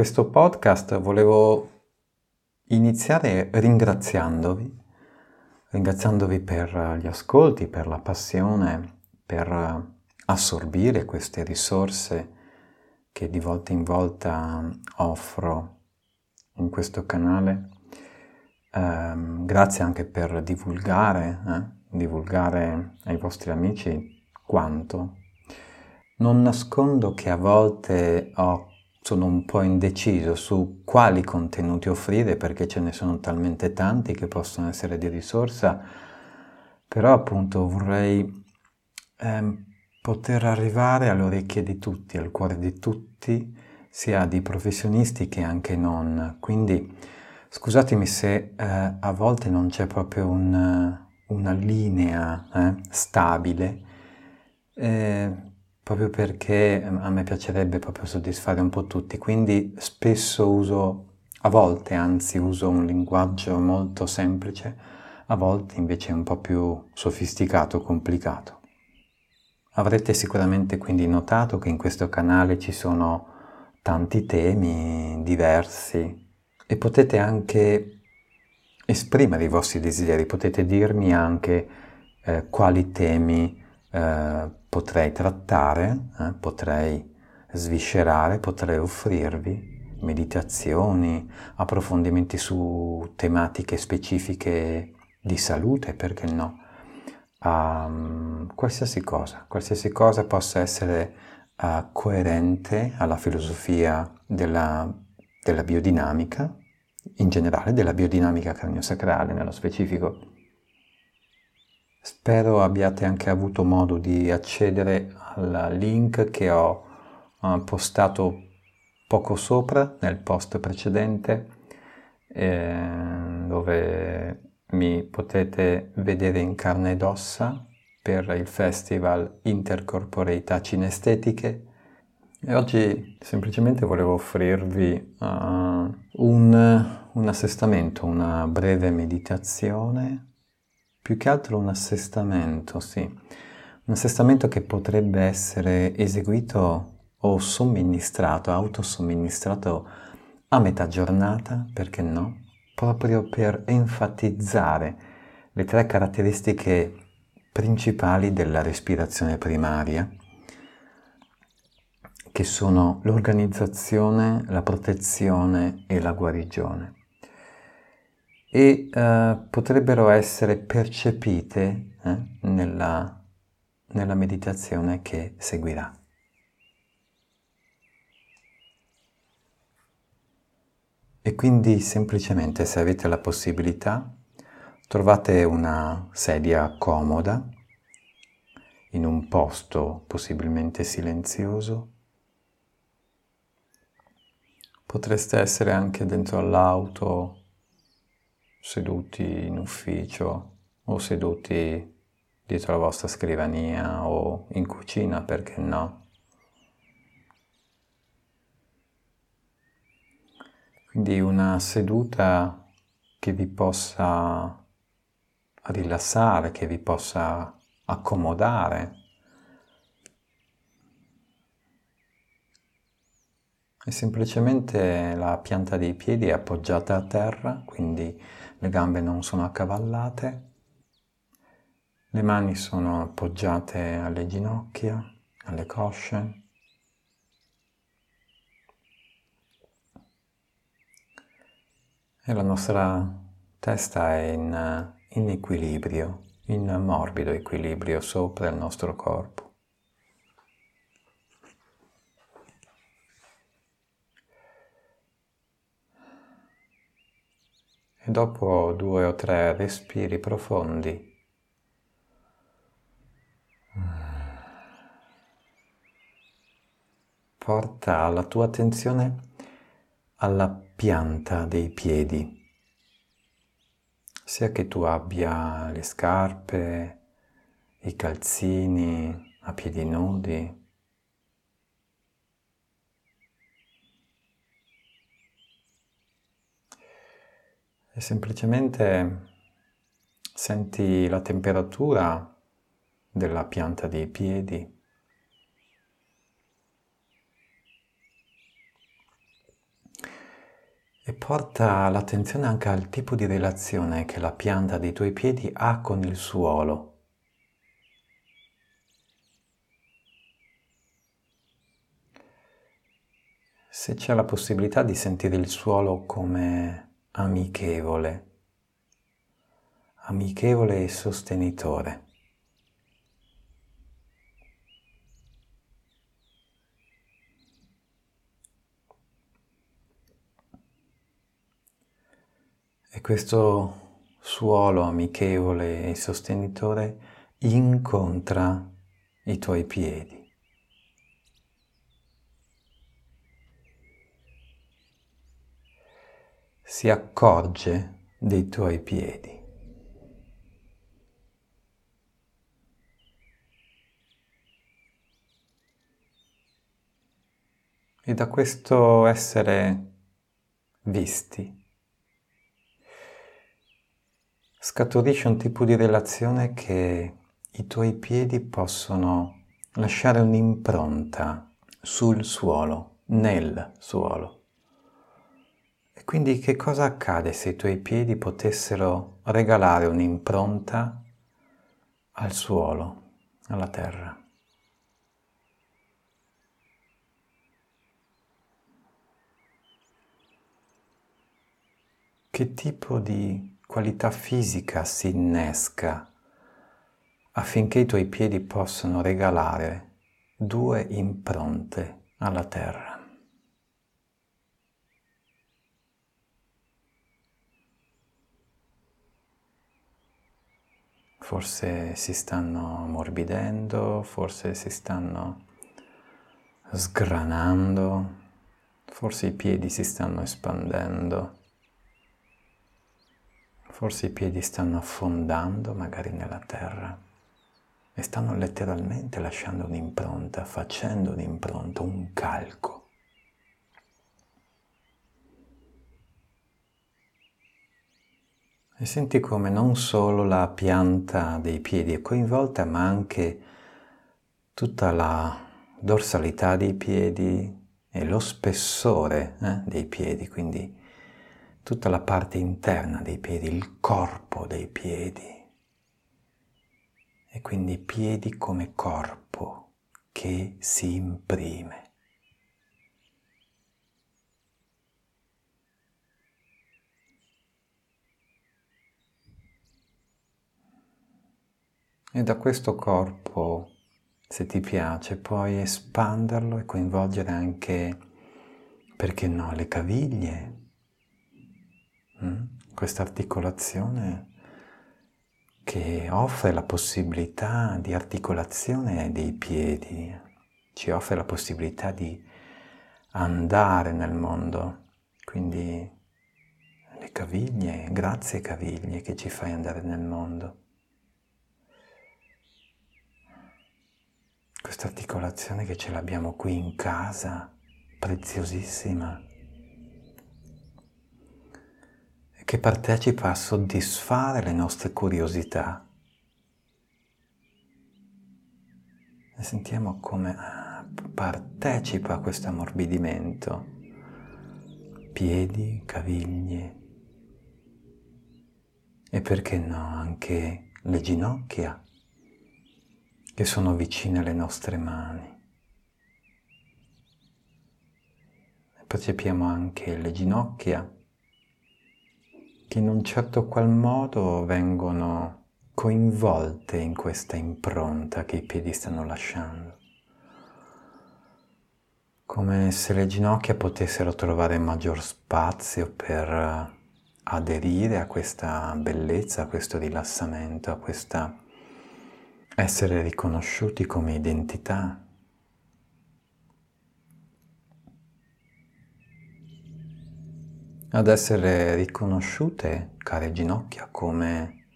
Questo podcast volevo iniziare ringraziandovi, ringraziandovi per gli ascolti, per la passione, per assorbire queste risorse che di volta in volta offro in questo canale. Eh, grazie anche per divulgare, eh? divulgare ai vostri amici quanto. Non nascondo che a volte ho sono un po' indeciso su quali contenuti offrire perché ce ne sono talmente tanti che possono essere di risorsa, però appunto vorrei eh, poter arrivare alle orecchie di tutti, al cuore di tutti, sia di professionisti che anche non. Quindi scusatemi se eh, a volte non c'è proprio un, una linea eh, stabile. Proprio perché ehm, a me piacerebbe proprio soddisfare un po' tutti, quindi spesso uso, a volte anzi uso un linguaggio molto semplice, a volte invece un po' più sofisticato, complicato. Avrete sicuramente quindi notato che in questo canale ci sono tanti temi diversi e potete anche esprimere i vostri desideri, potete dirmi anche eh, quali temi eh, potrei trattare, eh, potrei sviscerare, potrei offrirvi meditazioni, approfondimenti su tematiche specifiche di salute, perché no? Um, qualsiasi cosa, qualsiasi cosa possa essere uh, coerente alla filosofia della, della biodinamica, in generale della biodinamica craniosacrale nello specifico Spero abbiate anche avuto modo di accedere al link che ho uh, postato poco sopra nel post precedente eh, dove mi potete vedere in carne ed ossa per il festival Intercorporeità Cinestetiche. E oggi semplicemente volevo offrirvi uh, un, un assestamento, una breve meditazione più che altro un assestamento, sì. Un assestamento che potrebbe essere eseguito o somministrato, autosomministrato a metà giornata, perché no? Proprio per enfatizzare le tre caratteristiche principali della respirazione primaria, che sono l'organizzazione, la protezione e la guarigione e eh, potrebbero essere percepite eh, nella, nella meditazione che seguirà. E quindi semplicemente se avete la possibilità trovate una sedia comoda in un posto possibilmente silenzioso. Potreste essere anche dentro all'auto seduti in ufficio o seduti dietro la vostra scrivania o in cucina, perché no? Quindi una seduta che vi possa rilassare, che vi possa accomodare. E semplicemente la pianta dei piedi è appoggiata a terra, quindi le gambe non sono accavallate, le mani sono appoggiate alle ginocchia, alle cosce. E la nostra testa è in, in equilibrio, in morbido equilibrio sopra il nostro corpo. Dopo due o tre respiri profondi. Porta la tua attenzione alla pianta dei piedi, sia che tu abbia le scarpe, i calzini a piedi nudi, e semplicemente senti la temperatura della pianta dei piedi. e porta l'attenzione anche al tipo di relazione che la pianta dei tuoi piedi ha con il suolo. Se c'è la possibilità di sentire il suolo come amichevole, amichevole e sostenitore. E questo suolo amichevole e sostenitore incontra i tuoi piedi. Si accorge dei tuoi piedi. E da questo essere visti scaturisce un tipo di relazione che i tuoi piedi possono lasciare un'impronta sul suolo, nel suolo. E quindi che cosa accade se i tuoi piedi potessero regalare un'impronta al suolo, alla terra? Che tipo di qualità fisica si innesca affinché i tuoi piedi possano regalare due impronte alla terra. Forse si stanno ammorbidendo, forse si stanno sgranando, forse i piedi si stanno espandendo. Forse i piedi stanno affondando magari nella terra e stanno letteralmente lasciando un'impronta, facendo un'impronta, un calco. E senti come non solo la pianta dei piedi è coinvolta, ma anche tutta la dorsalità dei piedi e lo spessore eh, dei piedi, quindi tutta la parte interna dei piedi, il corpo dei piedi. E quindi piedi come corpo che si imprime. E da questo corpo, se ti piace, puoi espanderlo e coinvolgere anche, perché no, le caviglie, Mm? questa articolazione che offre la possibilità di articolazione dei piedi, ci offre la possibilità di andare nel mondo, quindi le caviglie, grazie caviglie che ci fai andare nel mondo. Questa articolazione che ce l'abbiamo qui in casa, preziosissima che partecipa a soddisfare le nostre curiosità. E sentiamo come partecipa a questo ammorbidimento. Piedi, caviglie e perché no anche le ginocchia che sono vicine alle nostre mani. Percepiamo anche le ginocchia che in un certo qual modo vengono coinvolte in questa impronta che i piedi stanno lasciando. Come se le ginocchia potessero trovare maggior spazio per aderire a questa bellezza, a questo rilassamento, a questa essere riconosciuti come identità ad essere riconosciute, care ginocchia, come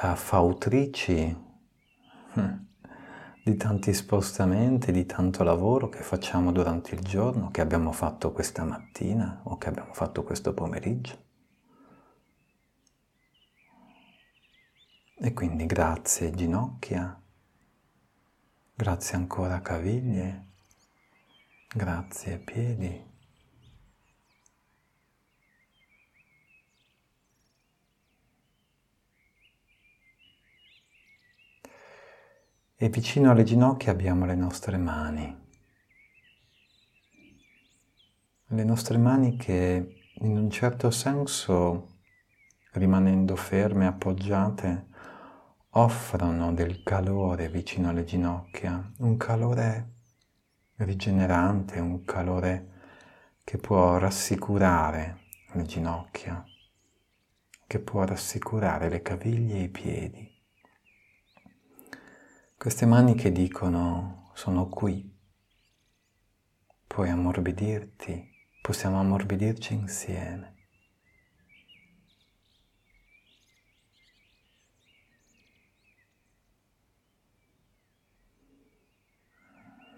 uh, fautrici hm, di tanti spostamenti, di tanto lavoro che facciamo durante il giorno, che abbiamo fatto questa mattina o che abbiamo fatto questo pomeriggio. E quindi grazie ginocchia, grazie ancora caviglie, grazie piedi. E vicino alle ginocchia abbiamo le nostre mani. Le nostre mani che in un certo senso, rimanendo ferme, appoggiate, offrono del calore vicino alle ginocchia, un calore rigenerante, un calore che può rassicurare le ginocchia, che può rassicurare le caviglie e i piedi. Queste mani che dicono sono qui, puoi ammorbidirti, possiamo ammorbidirci insieme.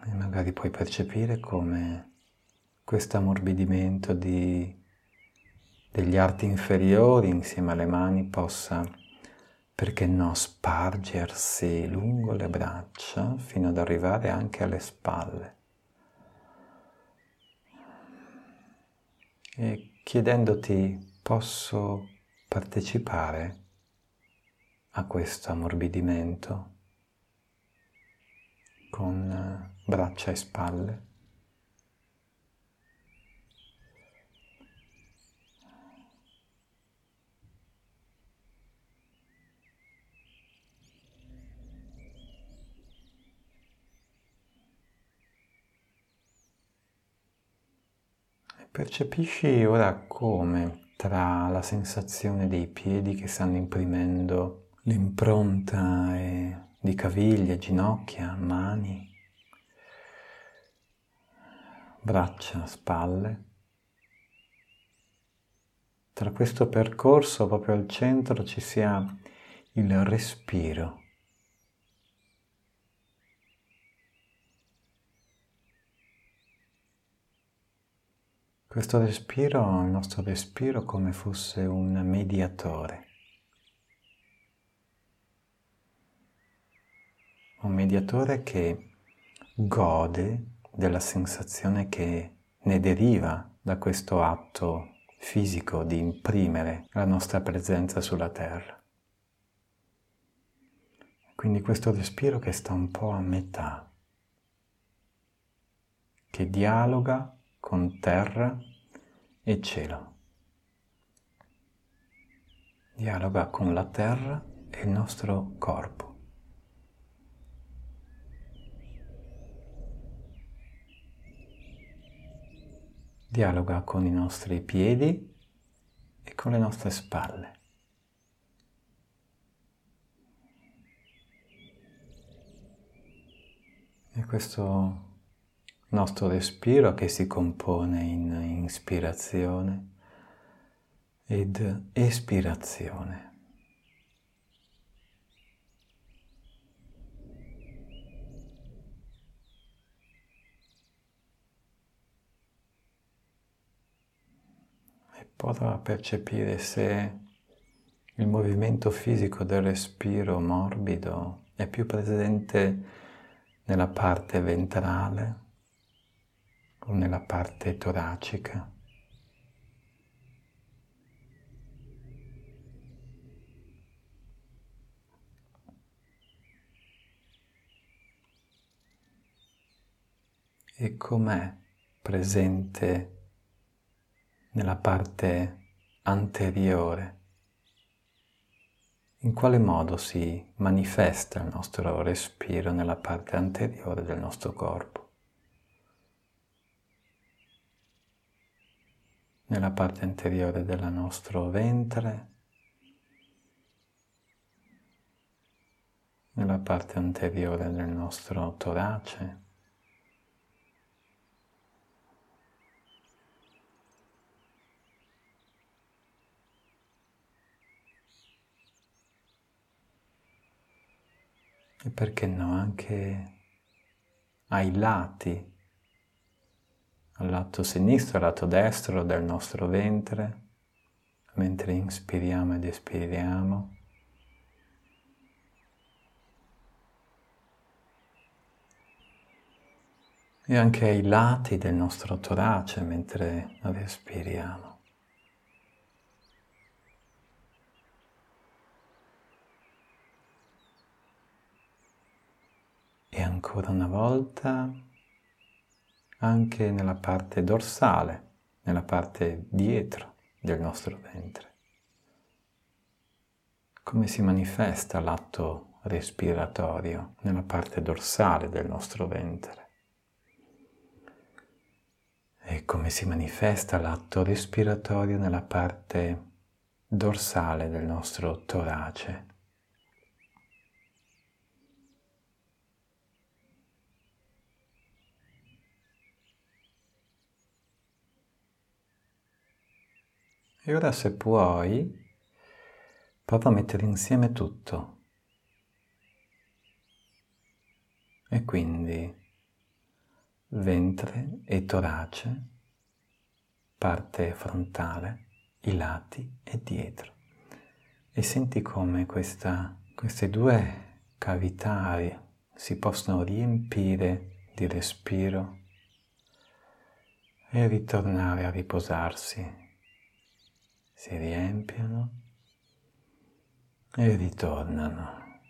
E magari puoi percepire come questo ammorbidimento di, degli arti inferiori insieme alle mani possa perché no, spargersi lungo le braccia fino ad arrivare anche alle spalle. E chiedendoti, posso partecipare a questo ammorbidimento con braccia e spalle? Percepisci ora come tra la sensazione dei piedi che stanno imprimendo l'impronta di caviglie, ginocchia, mani, braccia, spalle. Tra questo percorso proprio al centro ci sia il respiro Questo respiro, il nostro respiro come fosse un mediatore. Un mediatore che gode della sensazione che ne deriva da questo atto fisico di imprimere la nostra presenza sulla terra. Quindi questo respiro che sta un po' a metà, che dialoga con terra e cielo. Dialoga con la terra e il nostro corpo. Dialoga con i nostri piedi e con le nostre spalle. E questo nostro respiro che si compone in ispirazione ed espirazione. E prova a percepire se il movimento fisico del respiro morbido è più presente nella parte ventrale o nella parte toracica. E com'è presente nella parte anteriore? In quale modo si manifesta il nostro respiro nella parte anteriore del nostro corpo? nella parte anteriore del nostro ventre, nella parte anteriore del nostro torace. E perché no, anche ai lati al lato sinistro, al lato destro del nostro ventre, mentre inspiriamo ed espiriamo. E anche ai lati del nostro torace mentre respiriamo. Ancora una volta anche nella parte dorsale, nella parte dietro del nostro ventre. Come si manifesta l'atto respiratorio nella parte dorsale del nostro ventre e come si manifesta l'atto respiratorio nella parte dorsale del nostro torace. E ora se puoi, prova a mettere insieme tutto. E quindi ventre e torace, parte frontale, i lati e dietro. E senti come questa, queste due cavità si possono riempire di respiro e ritornare a riposarsi si riempiono e ritornano.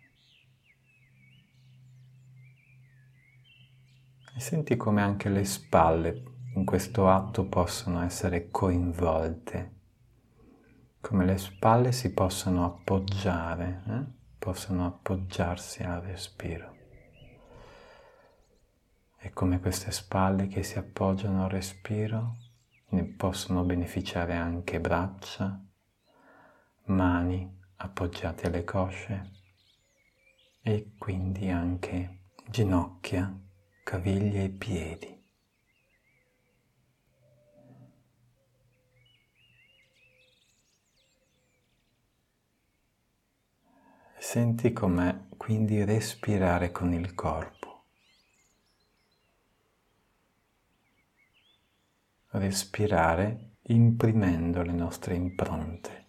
E senti come anche le spalle in questo atto possono essere coinvolte, come le spalle si possono appoggiare, eh? possono appoggiarsi al respiro. E come queste spalle che si appoggiano al respiro ne possono beneficiare anche braccia, mani appoggiate alle cosce e quindi anche ginocchia, caviglie e piedi. Senti com'è quindi respirare con il corpo. Respirare imprimendo le nostre impronte.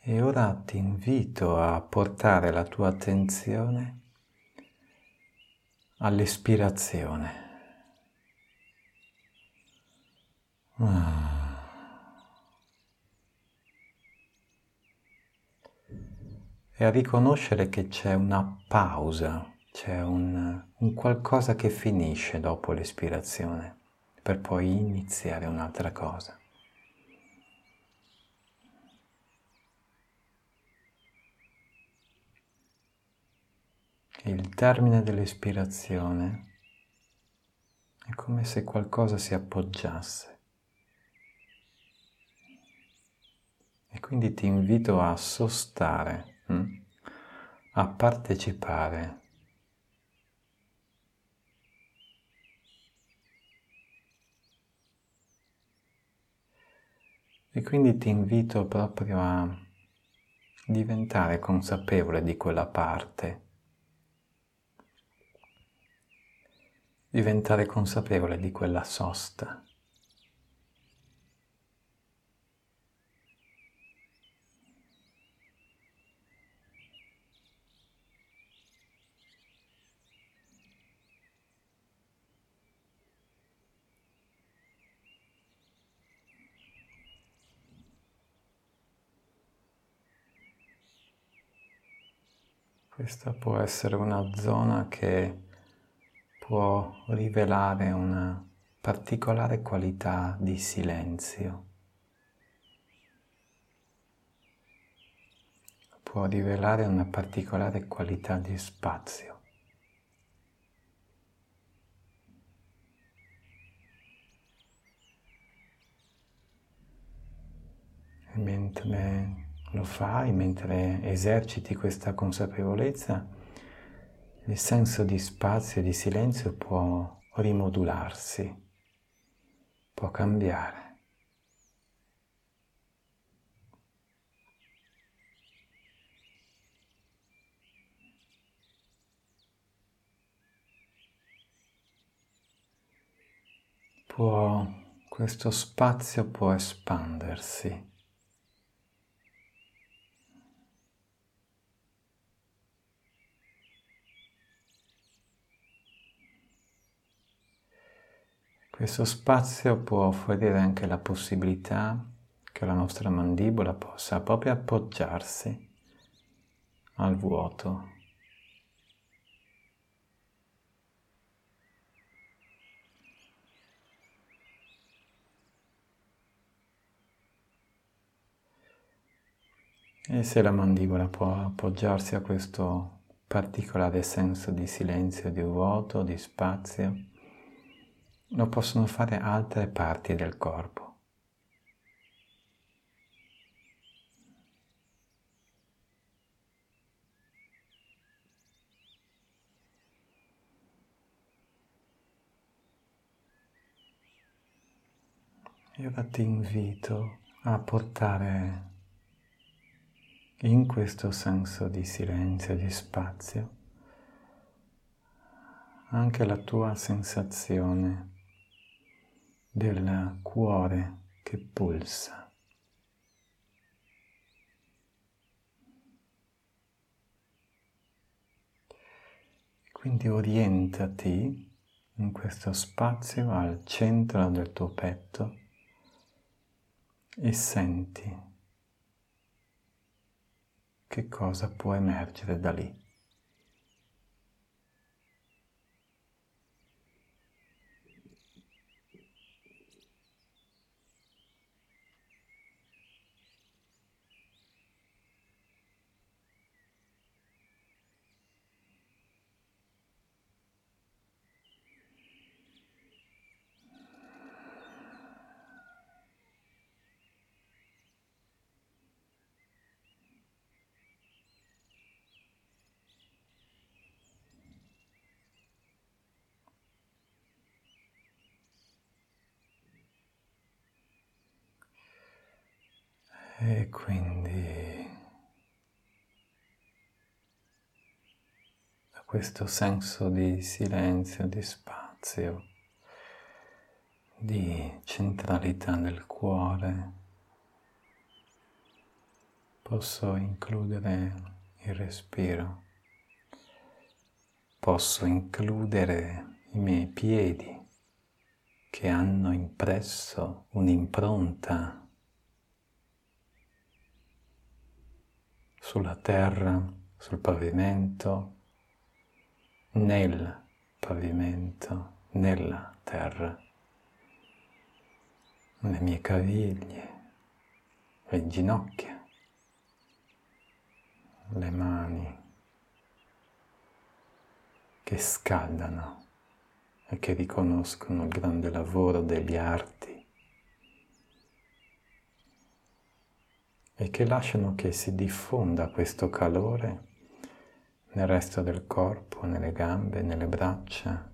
E ora ti invito a portare la tua attenzione all'espirazione. Ah. E a riconoscere che c'è una pausa, c'è un, un qualcosa che finisce dopo l'espirazione per poi iniziare un'altra cosa. Il termine dell'espirazione è come se qualcosa si appoggiasse. E quindi ti invito a sostare? A partecipare. E quindi ti invito proprio a diventare consapevole di quella parte, diventare consapevole di quella sosta. Questa può essere una zona che può rivelare una particolare qualità di silenzio. Può rivelare una particolare qualità di spazio. Mentre lo fai mentre eserciti questa consapevolezza, il senso di spazio e di silenzio può rimodularsi, può cambiare. Può, questo spazio può espandersi. Questo spazio può offrire anche la possibilità che la nostra mandibola possa proprio appoggiarsi al vuoto. E se la mandibola può appoggiarsi a questo particolare senso di silenzio, di vuoto, di spazio, lo possono fare altre parti del corpo. E ora ti invito a portare in questo senso di silenzio, di spazio, anche la tua sensazione del cuore che pulsa. Quindi orientati in questo spazio al centro del tuo petto e senti che cosa può emergere da lì. E quindi da questo senso di silenzio, di spazio, di centralità del cuore, posso includere il respiro, posso includere i miei piedi che hanno impresso un'impronta sulla terra, sul pavimento, nel pavimento, nella terra, le mie caviglie, le ginocchia, le mani che scaldano e che riconoscono il grande lavoro degli arti e che lasciano che si diffonda questo calore nel resto del corpo, nelle gambe, nelle braccia.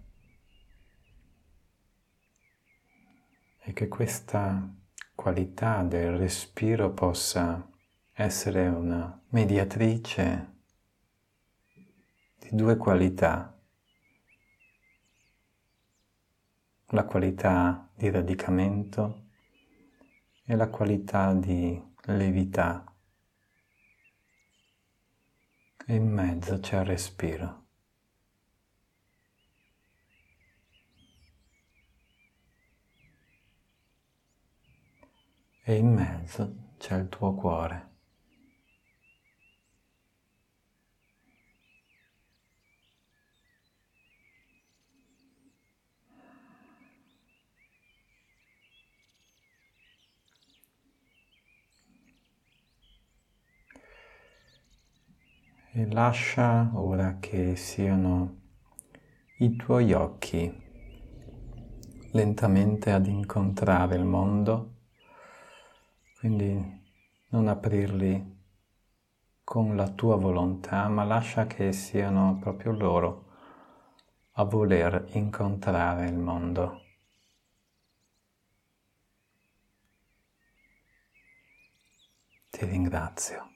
E che questa qualità del respiro possa essere una mediatrice di due qualità, la qualità di radicamento e la qualità di levità e in mezzo c'è il respiro. E in mezzo c'è il tuo cuore. E lascia ora che siano i tuoi occhi lentamente ad incontrare il mondo, quindi non aprirli con la tua volontà, ma lascia che siano proprio loro a voler incontrare il mondo. Ti ringrazio.